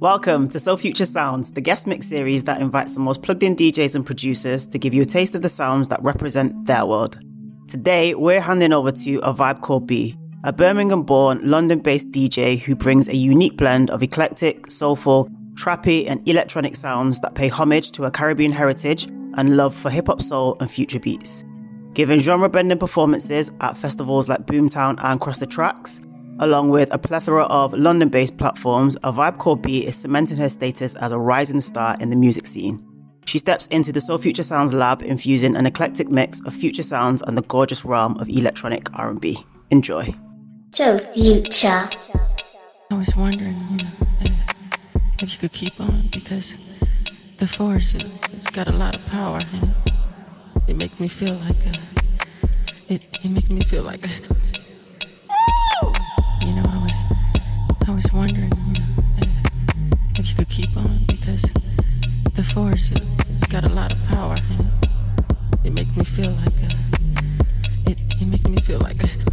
Welcome to So Future Sounds, the guest mix series that invites the most plugged in DJs and producers to give you a taste of the sounds that represent their world. Today, we're handing over to a vibe called B, a Birmingham born, London based DJ who brings a unique blend of eclectic, soulful, trappy, and electronic sounds that pay homage to a Caribbean heritage and love for hip hop soul and future beats. Giving genre bending performances at festivals like Boomtown and Cross the Tracks, along with a plethora of London based platforms, a vibe called B is cementing her status as a rising star in the music scene. She steps into the So Future Sounds lab, infusing an eclectic mix of future sounds and the gorgeous realm of electronic R&B. Enjoy. So Future. I was wondering, you know, if, if you could keep on because the force it, has got a lot of power and it, it makes me feel like a, it it makes me feel like a, you know I was I was wondering you know, if, if you could keep on because the force has got a lot of power and it, it makes me feel like a, it it makes me feel like a,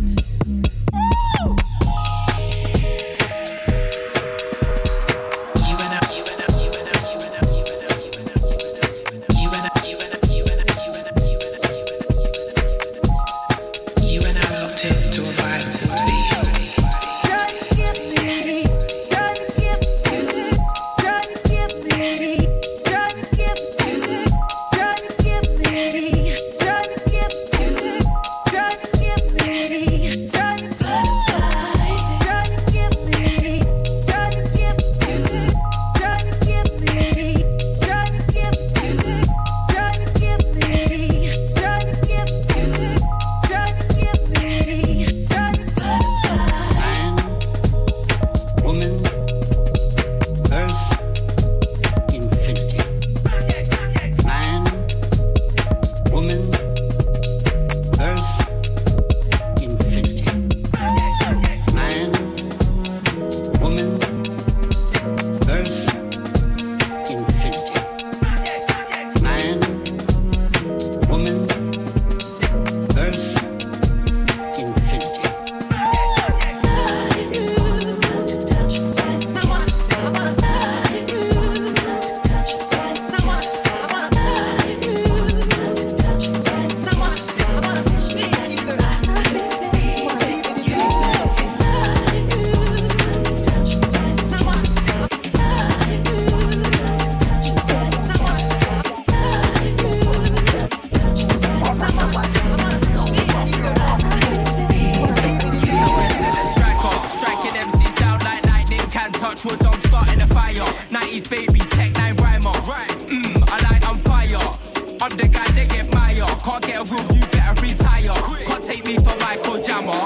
Michael Jammer.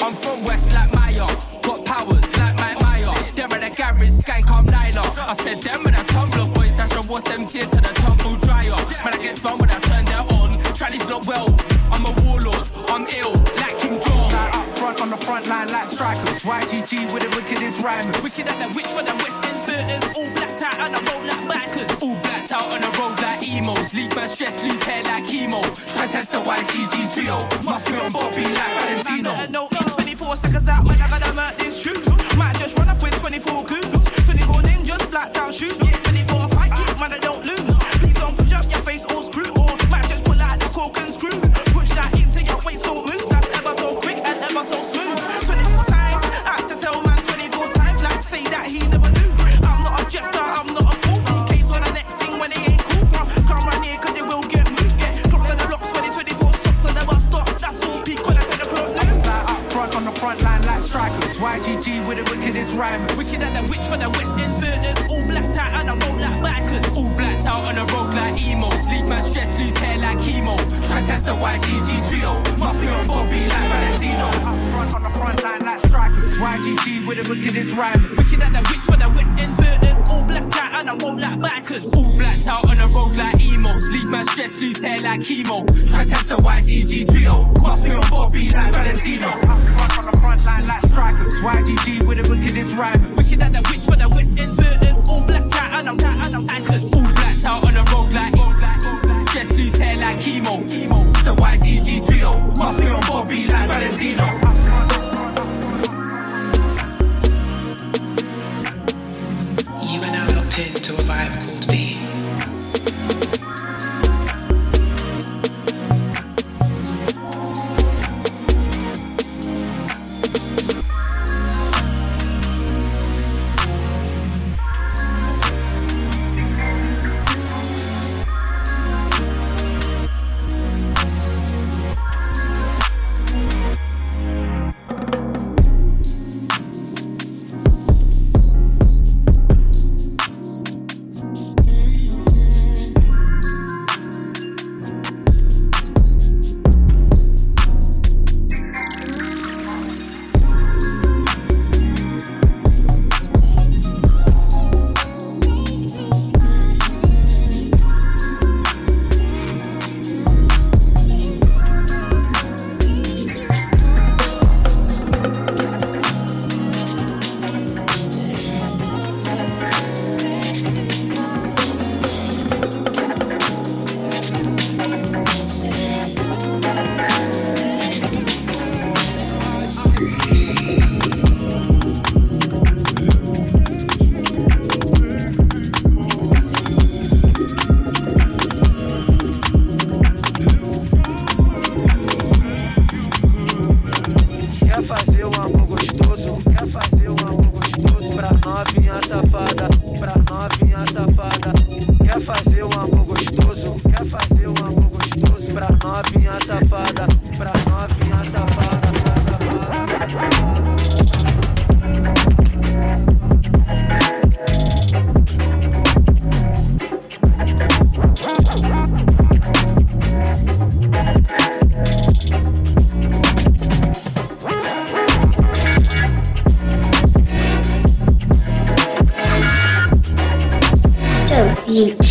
I'm from West like Maya, got powers like Mike Meyer. They're in the garage, sky come liner. Niner. I said them with a tumbler, boys, that's your what's them here to the tumble dryer. Man, I get spun when I turn that on. Charlie's not well, I'm a warlord, I'm ill, like King John. Like up front on the front line, like strikers. YGG with the wickedest rhymers. Wicked at the witch for the West End theaters, all blacked out and I roll like all blacked out on the road like emos. Leave my stress, lose hair like chemo. Try test the YGG trio. Must be on Bobby like Valentino. No, 24 seconds out, man, I gotta murk this truth. Might just run up with 24 goons. 24 ninjas, blacked out shoes. Yeah, 24 fight, man, I don't GG with the wickedest rhyme. Wicked at that witch for the West End theaters. All blacked out on a road like bikers. All blacked out on a road like emos. Leave my stress, lose hair like chemo. Try test the YGG trio. Must be on Bobby like Valentino. Up front on the front line like striking. YGG with the wickedest rhyme. Wicked at that witch for the West End theaters blacked out and I roll like bikers. All blacked out on the road like emos. Leave my stress, lose hair like chemo. Try test the YGG trio. Bust me on Bobby like Valentino. I'm on the front line like strikers. YGG with the his rhyme. Wicked at the witch for the West End verters. All blacked out and I'm blacked and I'm anchors. All blacked out on the road like. Roll. Stress, lose hair like chemo. Emo. It's the YGG trio. Must be on Bobby like Valentino.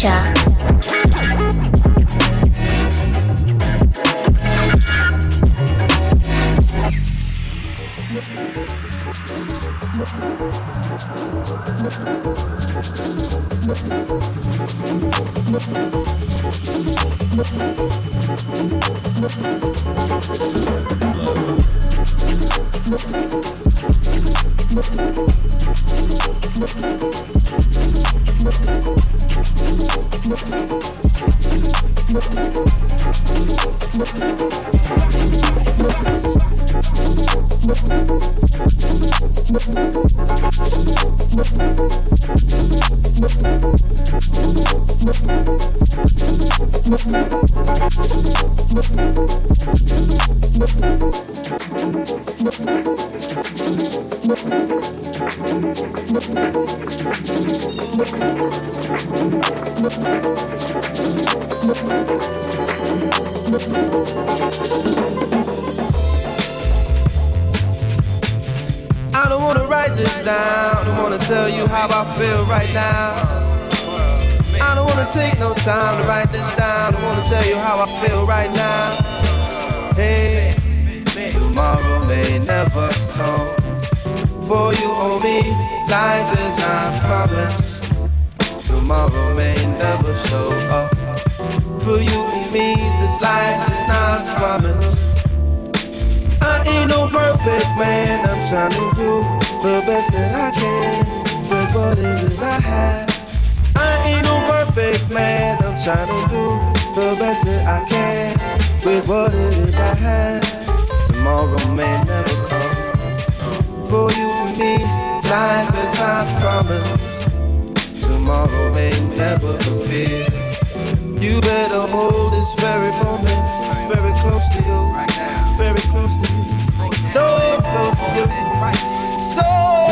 Asia. may never come. For you owe me, life is not promised. Tomorrow may never show up. For you and me, this life is not promised. I ain't no perfect man, I'm trying to do the best that I can with what it is I have. I ain't no perfect man, I'm trying to do the best that I can with what it is I have tomorrow may never come. For you and me, life is not promised. Tomorrow may never appear. You better hold this very moment very close to you, very close to you, so close to you, so.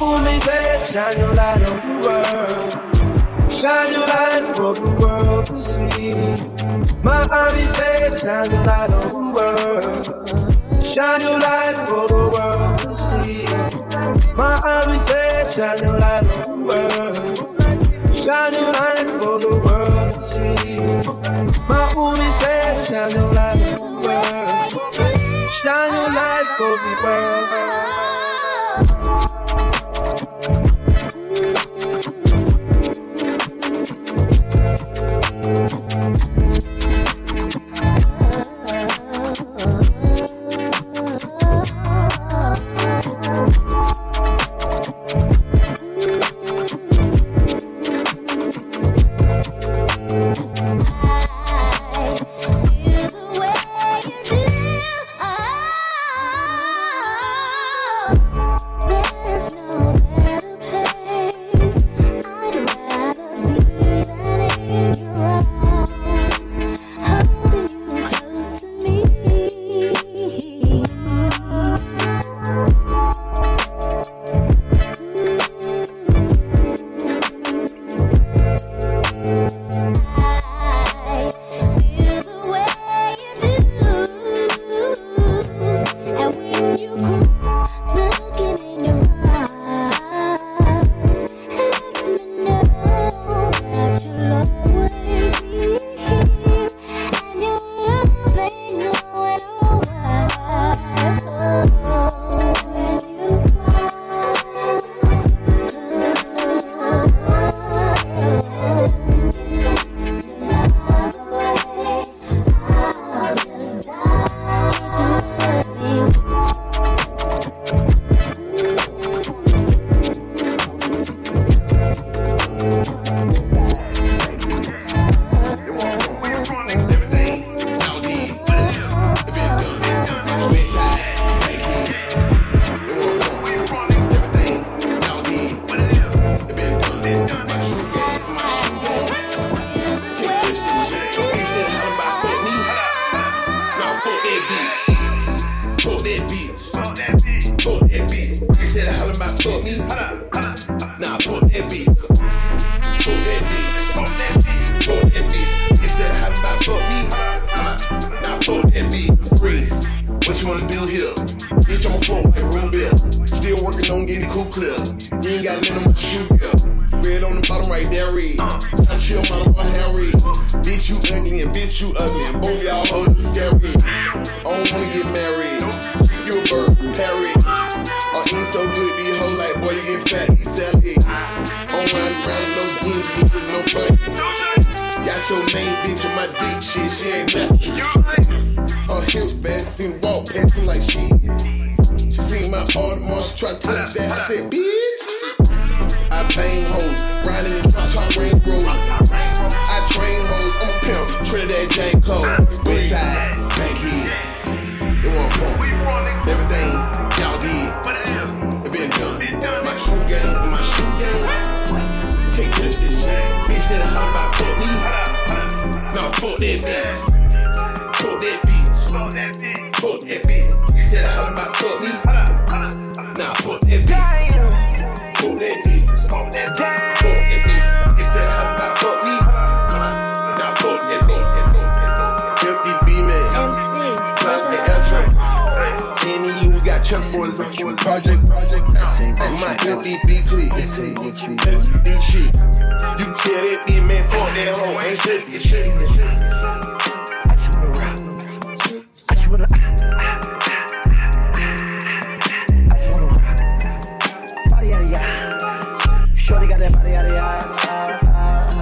Call me said, shine your light on the world. Shine your light for the world to see. My army said, shine your light on the world. Shine your light for the world to see. My army said, shine your light on the world. Shine your light for the world to see. My army said, shine your light on the world. Shine your light for the world. Red. Chill, for Harry. Bitch, you ugly and bitch, you ugly. And both y'all hoes scary. I don't wanna get married. You bird, Harry. I eat so good, these hoes like, boy, you get fat, eat salad. On round around, no jeans, bitches, no butt. Got your name, bitch, on my dick, shit, she ain't nothing. Her hips fast, seen walk, panting like shit. She seen my Audemars, she try to touch that. I said, bitch. I bang hoes, top ring road. I train hoes, I'm a pimp, Trinidad Jane Cole. Westside, Bankhead. It won't phone. Everything y'all did, it been done. My shoe game, my shoe game. Can't touch this shit. Bitch that a holler about fuck me. Nah, fuck that bitch. You got check for the project, project. My FDB click. FDB shit. You tell that bitch, man, fuck that hoe. Ain't shit, this shit. I just wanna. I just wanna rock. Body yada yada. Shorty got that body.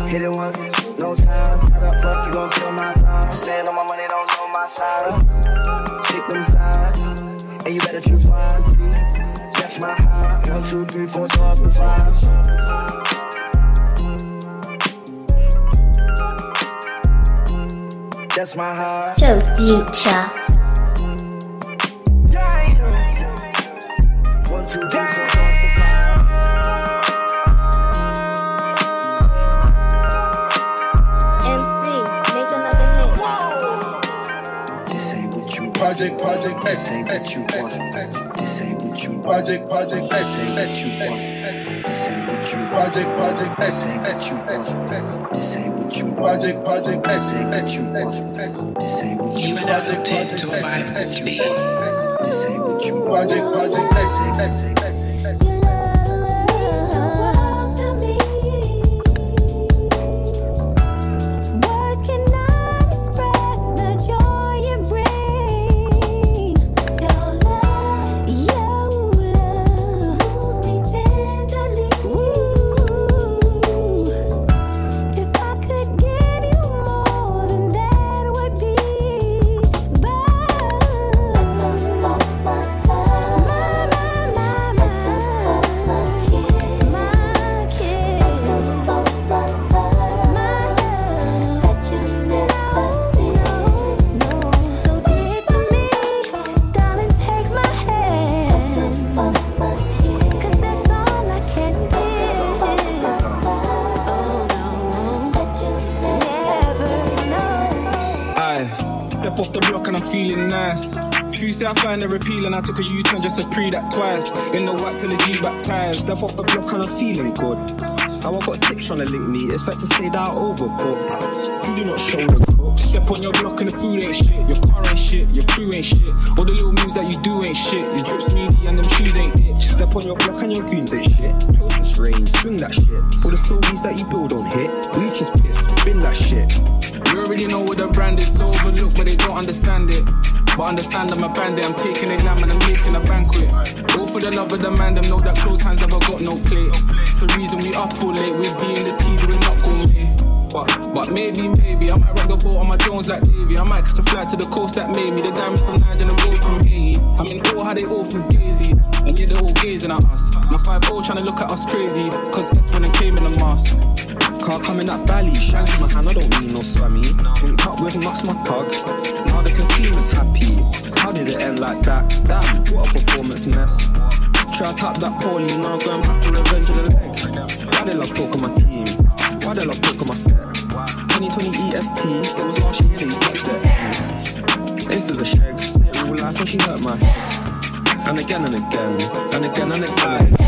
Hit it once, no time. Set up, fuck you gon' kill my time. Stand on my money, don't know my side. Pick them sides, and you better choose wisely. That's my high. One, two, three, four, up to five. That's my high. Joe Future. One, two, three, four, Project, project, This ain't what you want. This ain't what you want. Project, project, This ain't what you want. This ain't what you want. Project, project, This ain't what you want. This ain't what you want. Project, project, This ain't what you want. This ain't what you You want. and I tend to vibe and speed. This ain't what you want. Project, project, This ain't what you want. I find it and I took a U-turn just to pre that twice. In the white till the G baptized. Step off the block and I'm feeling good. How I got six trying to link me, it's fair to say that I overbooked. You do not show the crooks. Step on your block and the food ain't shit. Your car ain't shit. Your crew ain't shit. All the little moves that you do ain't shit. Your drips meaty and them shoes ain't it. Step on your block and your goons ain't shit. Closest range, swing that shit. All the stories that you build on hit. Bleach is piff, bin that shit. You already know what the brand is. So But understand I'm a bandit. I'm taking a lamb and I'm making a banquet. Go for the love of the man. Them know that close hands never got no plate. For reason we up all late. We be in the TV, we not gourmet. But, but maybe, maybe I might rock the boat on my Jones like Davy. I might catch a flight to the coast that made me. The diamonds from Nige and the road from Haiti. I mean, all how they all from Daisy. And yeah, they're all gazing at us. Now 5 trying to look at us crazy. Cause that's when it came in the mask. Car coming at Bally, shank in my hand, I don't mean no swammy. Linked up with Knox, my tug. Now the consumer's happy. How did it end like that? Damn, what a performance mess. Try to tap that poly, now going back for revenge of the leg. Why they love poke on my team? Why they love poke on my set? 2020 EST, it was last year they touched their ends. Does a shag, real life cause she hurt my head. And again and again, and again and again.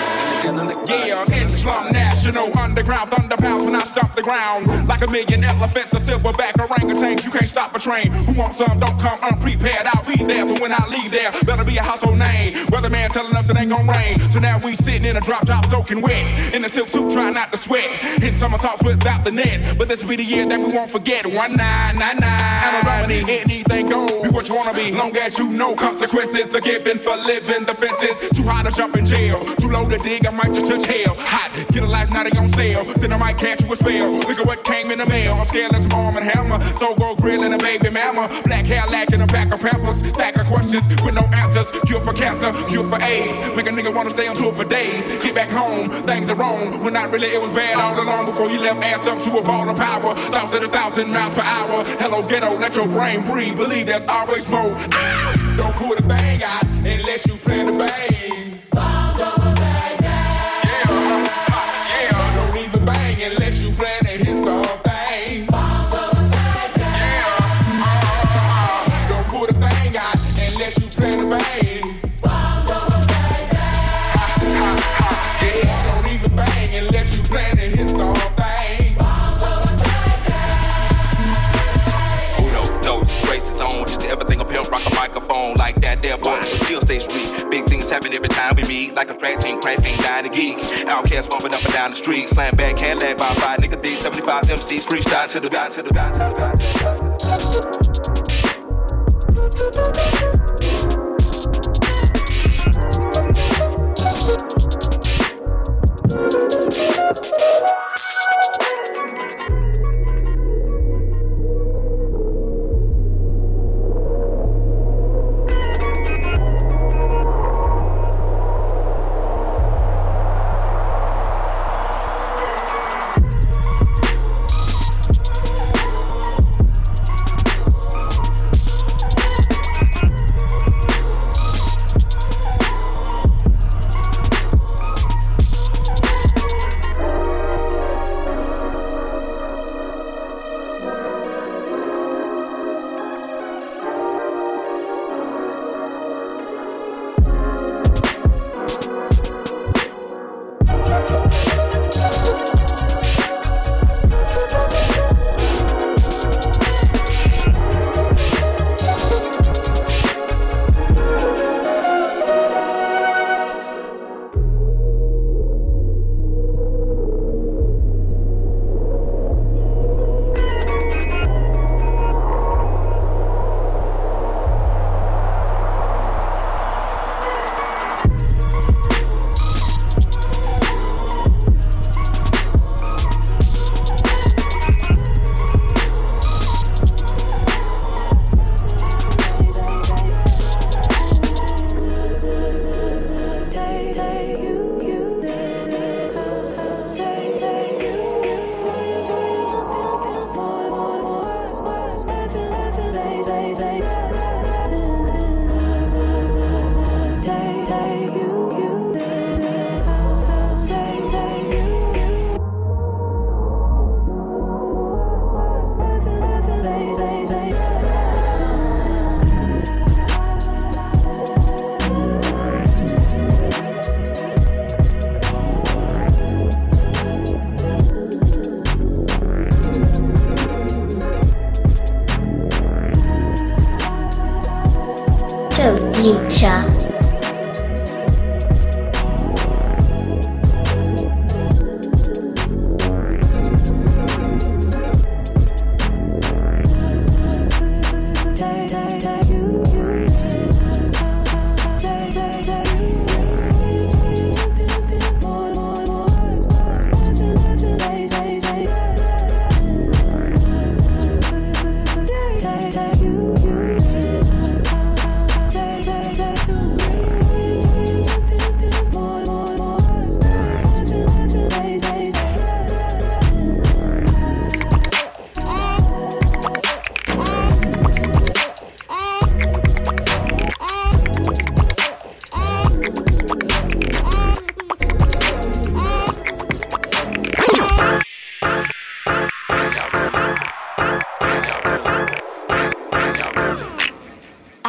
Yeah, Islam National Underground Thunder pounds when I stomp the ground. Like a million elephants a silverback, or silverback orangutans, you can't stop a train. Who wants some? Don't come unprepared. I'll be there, but when I leave there, better be a household name. Weatherman telling us it ain't gonna rain. So now we sitting in a drop top soaking wet. In a silk suit, trying not to sweat. Hit somersaults without the net. But this will be the year that we won't forget. One nine nine nine. And a remedy, anything goes. Be what you wanna be. Long as you know consequences are given for living the fences. Too high to jump in jail. Too low to dig. I might just touch hell. Hot, get a life now they on sale. Then I might catch you a spell. Look at what came in the mail. I'm scared as arm and hammer. So go grill and a baby mama. Black hair lacking a pack of pampers. Stack of questions with no answers. Cure for cancer, cure for AIDS. Make a nigga wanna stay on tour for days. Get back home, things are wrong. When not really, it was bad all along before you left ass up to a ball of power. Thoughts at a thousand miles per hour. Hello, ghetto, let your brain breathe. Believe there's always more. Ah! Don't pull the thing out unless you plan to bang. Still stay street. Big things happen every time we meet. Like a track team, crash ain't dying to geek. OutKast bumping up and down the street. Slam back, Cadillac by five nigga D 75 MCs freestyle to the dot to the dot to the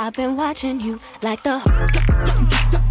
I've been watching you like the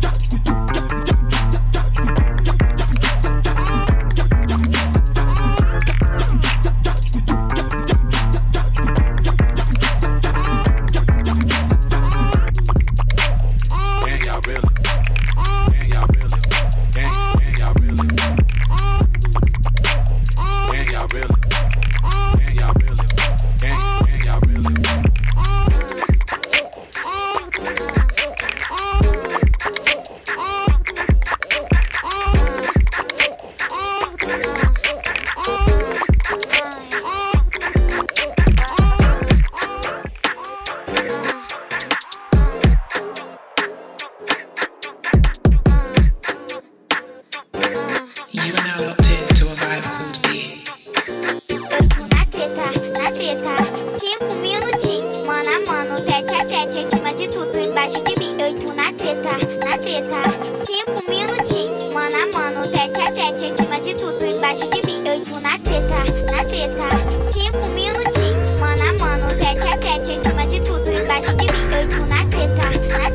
tá? Cinco minutinhos, mano a mano, tete a tete, em cima de tudo, embaixo de mim. Eu entro na treta, na treta. Cinco minutinhos, mano a mano, tete a tete, em cima de tudo, embaixo de mim. Eu entro na treta, na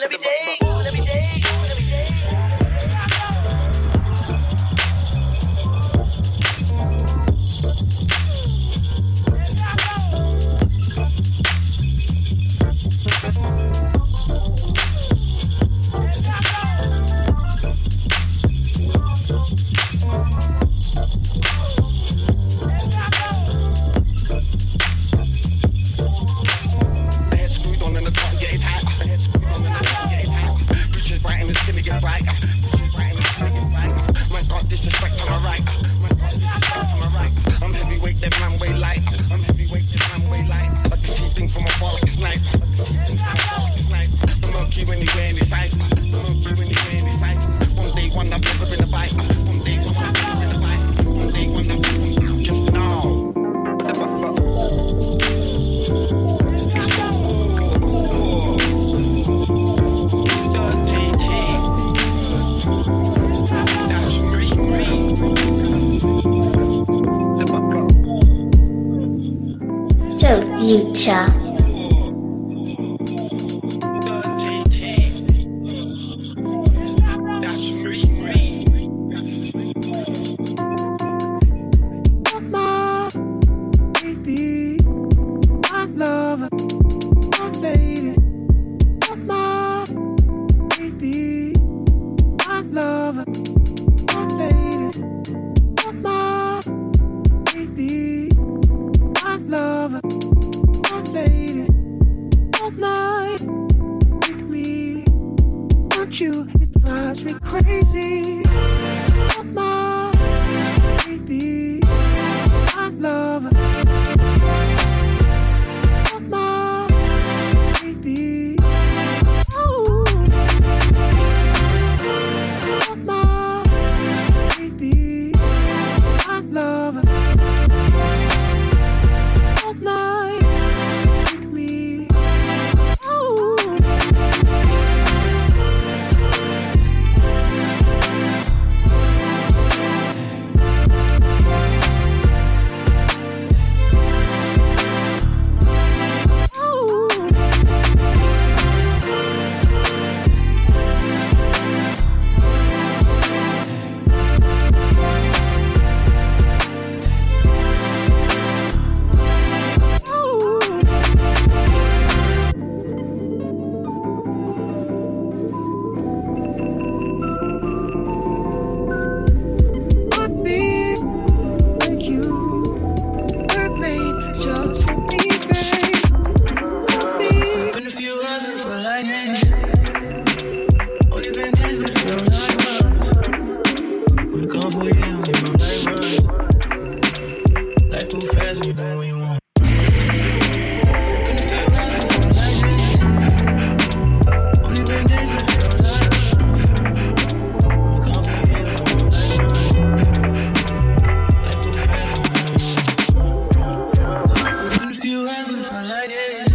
let me for ladies.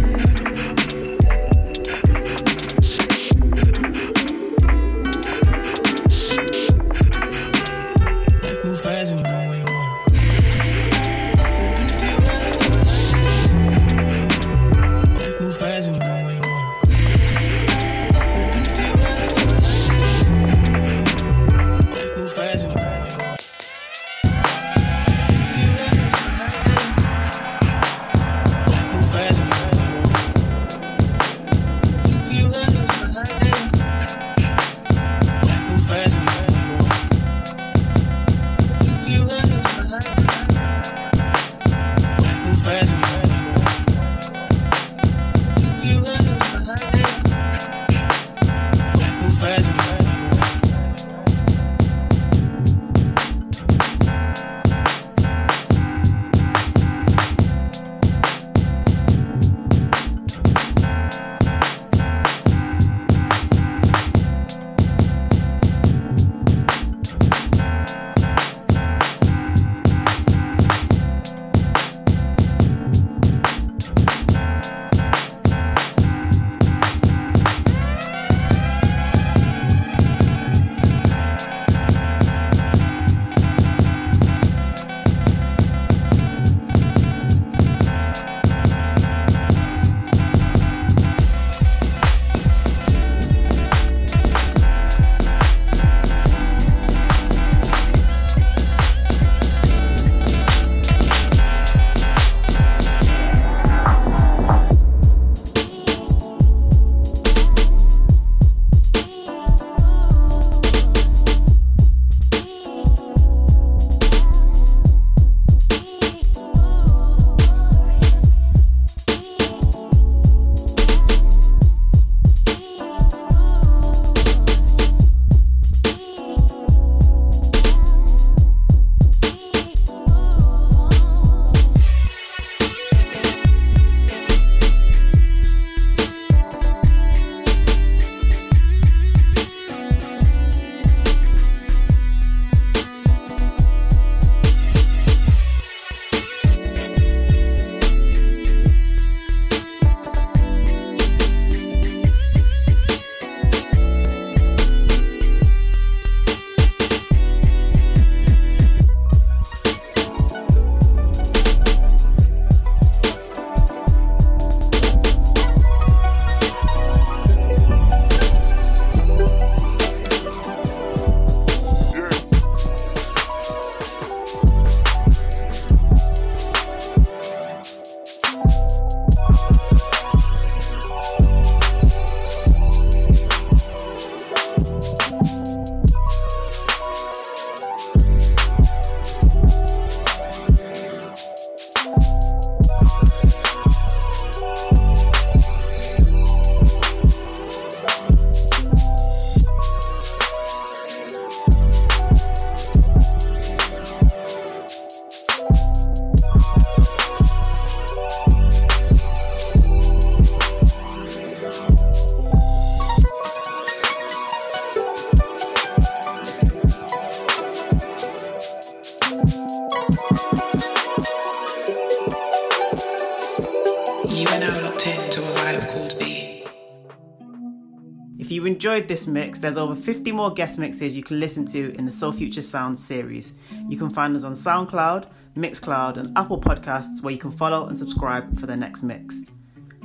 Enjoyed this mix, there's over 50 more guest mixes you can listen to in the So Future Sounds series. You can find us on SoundCloud, Mixcloud, and Apple Podcasts where you can follow and subscribe for the next mix.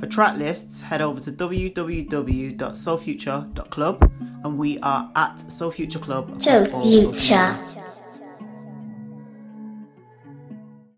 For track lists, head over to www.sofuture.club and we are at So Future Club. So Future.